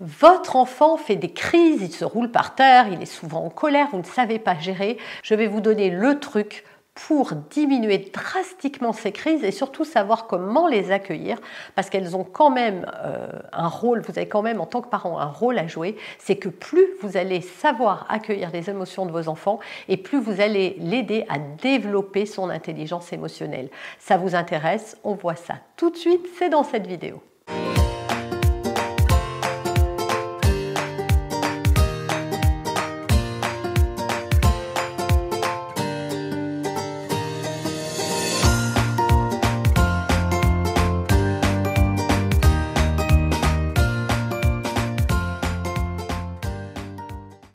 Votre enfant fait des crises, il se roule par terre, il est souvent en colère, vous ne savez pas gérer. Je vais vous donner le truc pour diminuer drastiquement ces crises et surtout savoir comment les accueillir parce qu'elles ont quand même euh, un rôle, vous avez quand même en tant que parent un rôle à jouer, c'est que plus vous allez savoir accueillir les émotions de vos enfants et plus vous allez l'aider à développer son intelligence émotionnelle. Ça vous intéresse On voit ça tout de suite, c'est dans cette vidéo.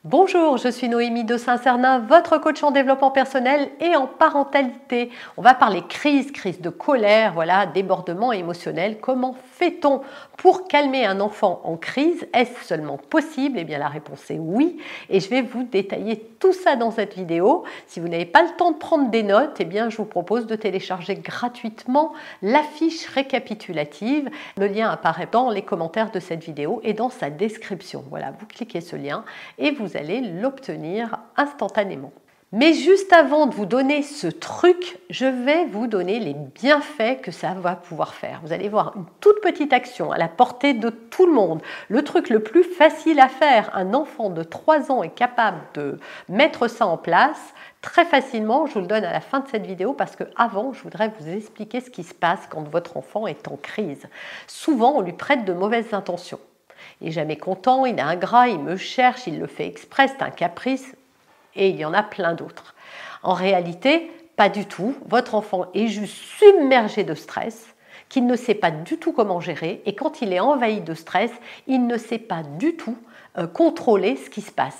Bonjour, je suis Noémie de Saint-Cernin, votre coach en développement personnel et en parentalité. On va parler crise, crise de colère, voilà, débordement émotionnel. Comment fait-on pour calmer un enfant en crise? Est-ce seulement possible? Eh bien la réponse est oui et je vais vous détailler tout ça dans cette vidéo. Si vous n'avez pas le temps de prendre des notes, eh bien je vous propose de télécharger gratuitement la fiche récapitulative. Le lien apparaît dans les commentaires de cette vidéo et dans sa description. Voilà, vous cliquez ce lien et vous allez l'obtenir instantanément. Mais juste avant de vous donner ce truc, je vais vous donner les bienfaits que ça va pouvoir faire. Vous allez voir une toute petite action à la portée de tout le monde. Le truc le plus facile à faire, un enfant de 3 ans est capable de mettre ça en place très facilement. Je vous le donne à la fin de cette vidéo parce que avant, je voudrais vous expliquer ce qui se passe quand votre enfant est en crise. Souvent, on lui prête de mauvaises intentions. Il n'est jamais content, il est ingrat, il me cherche, il le fait exprès, c'est un caprice et il y en a plein d'autres. En réalité, pas du tout. Votre enfant est juste submergé de stress qu'il ne sait pas du tout comment gérer et quand il est envahi de stress, il ne sait pas du tout euh, contrôler ce qui se passe.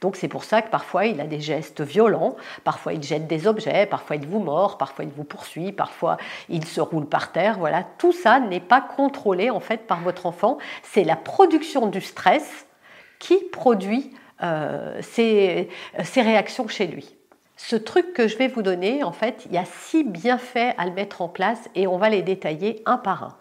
Donc c'est pour ça que parfois il a des gestes violents, parfois il jette des objets, parfois il vous mord, parfois il vous poursuit, parfois il se roule par terre. Voilà, tout ça n'est pas contrôlé en fait par votre enfant. C'est la production du stress qui produit euh, ces, réactions chez lui. Ce truc que je vais vous donner, en fait, il y a six bienfaits à le mettre en place et on va les détailler un par un.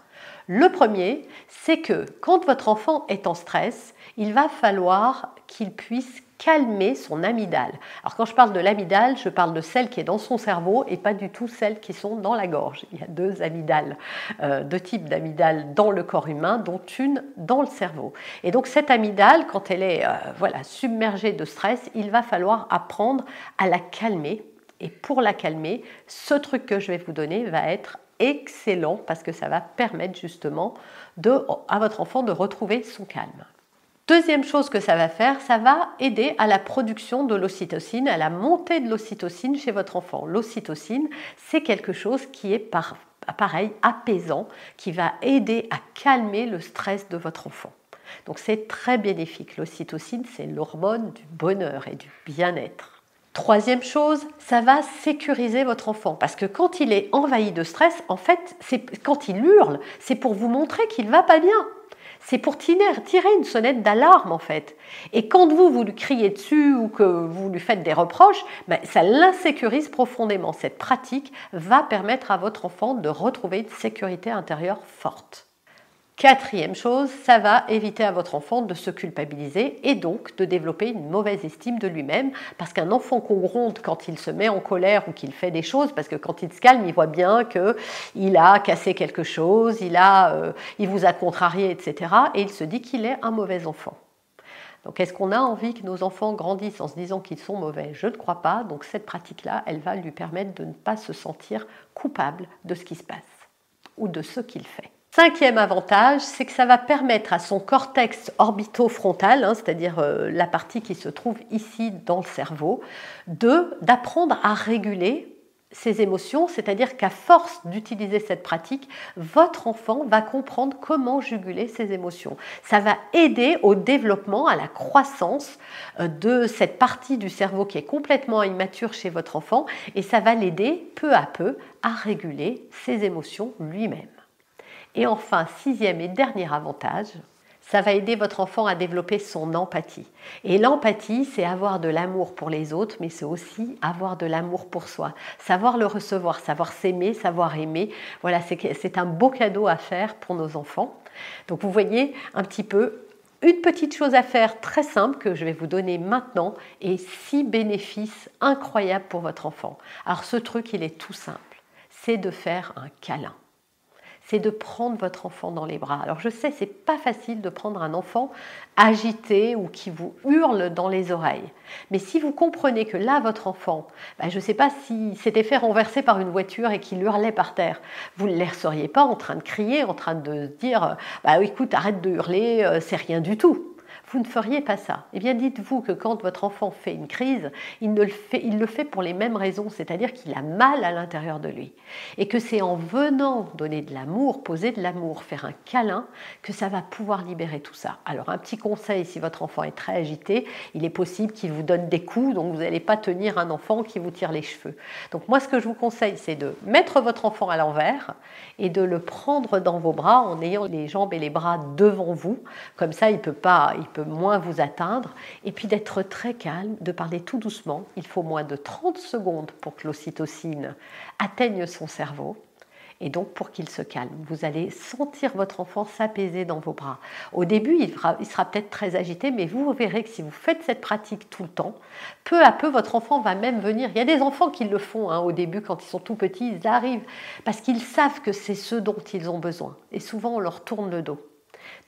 Le premier, c'est que quand votre enfant est en stress, il va falloir qu'il puisse calmer son amygdale. Alors quand je parle de l'amygdale, je parle de celle qui est dans son cerveau et pas du tout celles qui sont dans la gorge. Il y a deux amygdales, euh, deux types d'amygdales dans le corps humain, dont une dans le cerveau. Et donc cette amygdale, quand elle est euh, voilà, submergée de stress, il va falloir apprendre à la calmer. Et pour la calmer, ce truc que je vais vous donner va être excellent parce que ça va permettre justement à votre enfant de retrouver son calme. Deuxième chose que ça va faire, ça va aider à la production de l'ocytocine, à la montée de l'ocytocine chez votre enfant. L'ocytocine, c'est quelque chose qui est pareil, apaisant, qui va aider à calmer le stress de votre enfant. Donc c'est très bénéfique. L'ocytocine, c'est l'hormone du bonheur et du bien-être. Troisième chose, ça va sécuriser votre enfant parce que quand il est envahi de stress, en fait, quand il hurle, c'est pour vous montrer qu'il va pas bien c'est pour tirer une sonnette d'alarme en fait. Et quand vous, vous lui criez dessus ou que vous lui faites des reproches, ben, ça l'insécurise profondément. Cette pratique va permettre à votre enfant de retrouver une sécurité intérieure forte. Quatrième chose, ça va éviter à votre enfant de se culpabiliser et donc de développer une mauvaise estime de lui-même parce qu'un enfant qu'on gronde quand il se met en colère ou qu'il fait des choses, parce que quand il se calme, il voit bien qu'il a cassé quelque chose, il, a, euh, il vous a contrarié, etc. Et il se dit qu'il est un mauvais enfant. Donc est-ce qu'on a envie que nos enfants grandissent en se disant qu'ils sont mauvais? Je ne crois pas. Donc cette pratique-là, elle va lui permettre de ne pas se sentir coupable de ce qui se passe ou de ce qu'il fait. Cinquième avantage, c'est que ça va permettre à son cortex orbitofrontal, hein, c'est-à-dire euh, la partie qui se trouve ici dans le cerveau, d'apprendre à réguler ses émotions, c'est-à-dire qu'à force d'utiliser cette pratique, votre enfant va comprendre comment juguler ses émotions. Ça va aider au développement, à la croissance euh, de cette partie du cerveau qui est complètement immature chez votre enfant et ça va l'aider peu à peu à réguler ses émotions lui-même. Et enfin, sixième et dernier avantage, ça va aider votre enfant à développer son empathie. Et l'empathie, c'est avoir de l'amour pour les autres, mais c'est aussi avoir de l'amour pour soi. Savoir le recevoir, savoir s'aimer, savoir aimer. Voilà, c'est un beau cadeau à faire pour nos enfants. Donc vous voyez un petit peu Une petite chose à faire très simple que je vais vous donner maintenant et six bénéfices incroyables pour votre enfant. Alors ce truc, il est tout simple, c'est de faire un câlin c'est de prendre votre enfant dans les bras. Alors je sais, c'est pas facile de prendre un enfant agité ou qui vous hurle dans les oreilles. Mais si vous comprenez que là, votre enfant, ben, je ne sais pas si s'était fait renverser par une voiture et qu'il hurlait par terre, vous ne le laisseriez pas en train de crier, en train de dire, bah, écoute, arrête de hurler, euh, c'est rien du tout vous ne feriez pas ça. Eh bien, dites-vous que quand votre enfant fait une crise, il, le, fait, il le fait pour les mêmes raisons, c'est-à-dire qu'il a mal à l'intérieur de lui. Et que c'est en venant donner de l'amour, poser de l'amour, faire un câlin, que ça va pouvoir libérer tout ça. Alors, un petit conseil, si votre enfant est très agité, il est possible qu'il vous donne des coups, donc vous n'allez pas tenir un enfant qui vous tire les cheveux. Donc, moi, ce que je vous conseille, c'est de mettre votre enfant à l'envers et de le prendre dans vos bras en ayant les jambes et les bras devant vous. Comme ça, il peut pas, moins vous atteindre. Et puis d'être très calme, de parler tout doucement. Il faut moins de 30 secondes pour que l'ocytocine atteigne son cerveau. Et donc pour qu'il se calme, vous allez sentir votre enfant s'apaiser dans vos bras. Au début, il, sera peut-être très agité, mais vous verrez que si vous faites cette pratique tout le temps, peu à peu, votre enfant va même venir. Il y a des enfants qui le font hein, au début, quand ils sont tout petits, ils arrivent parce qu'ils savent que c'est ce dont ils ont besoin. Et souvent, on leur tourne le dos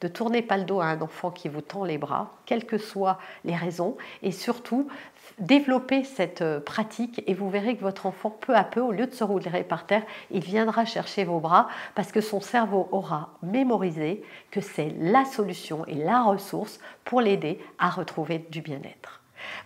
de tourner pas le dos à un enfant qui vous tend les bras, quelles que soient les raisons, et surtout développer cette euh, pratique et vous verrez que votre enfant, peu à peu, au lieu de se rouler par terre, il viendra chercher vos bras parce que son cerveau aura mémorisé que c'est la solution et la ressource pour l'aider à retrouver du bien-être.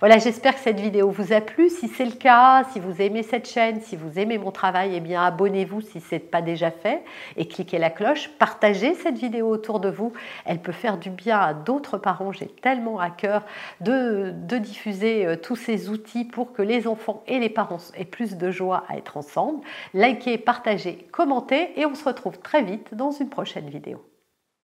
Voilà, j'espère que cette vidéo vous a plu. Si c'est le cas, si vous aimez cette chaîne, si vous aimez mon travail, eh bien abonnez-vous si ce n'est pas déjà fait et cliquez la cloche. Partagez cette vidéo autour de vous. Elle peut faire du bien à d'autres parents. J'ai tellement à cœur de, de diffuser euh, tous ces outils pour que les enfants et les parents aient plus de joie à être ensemble. Likez, partagez, commentez et on se retrouve très vite dans une prochaine vidéo.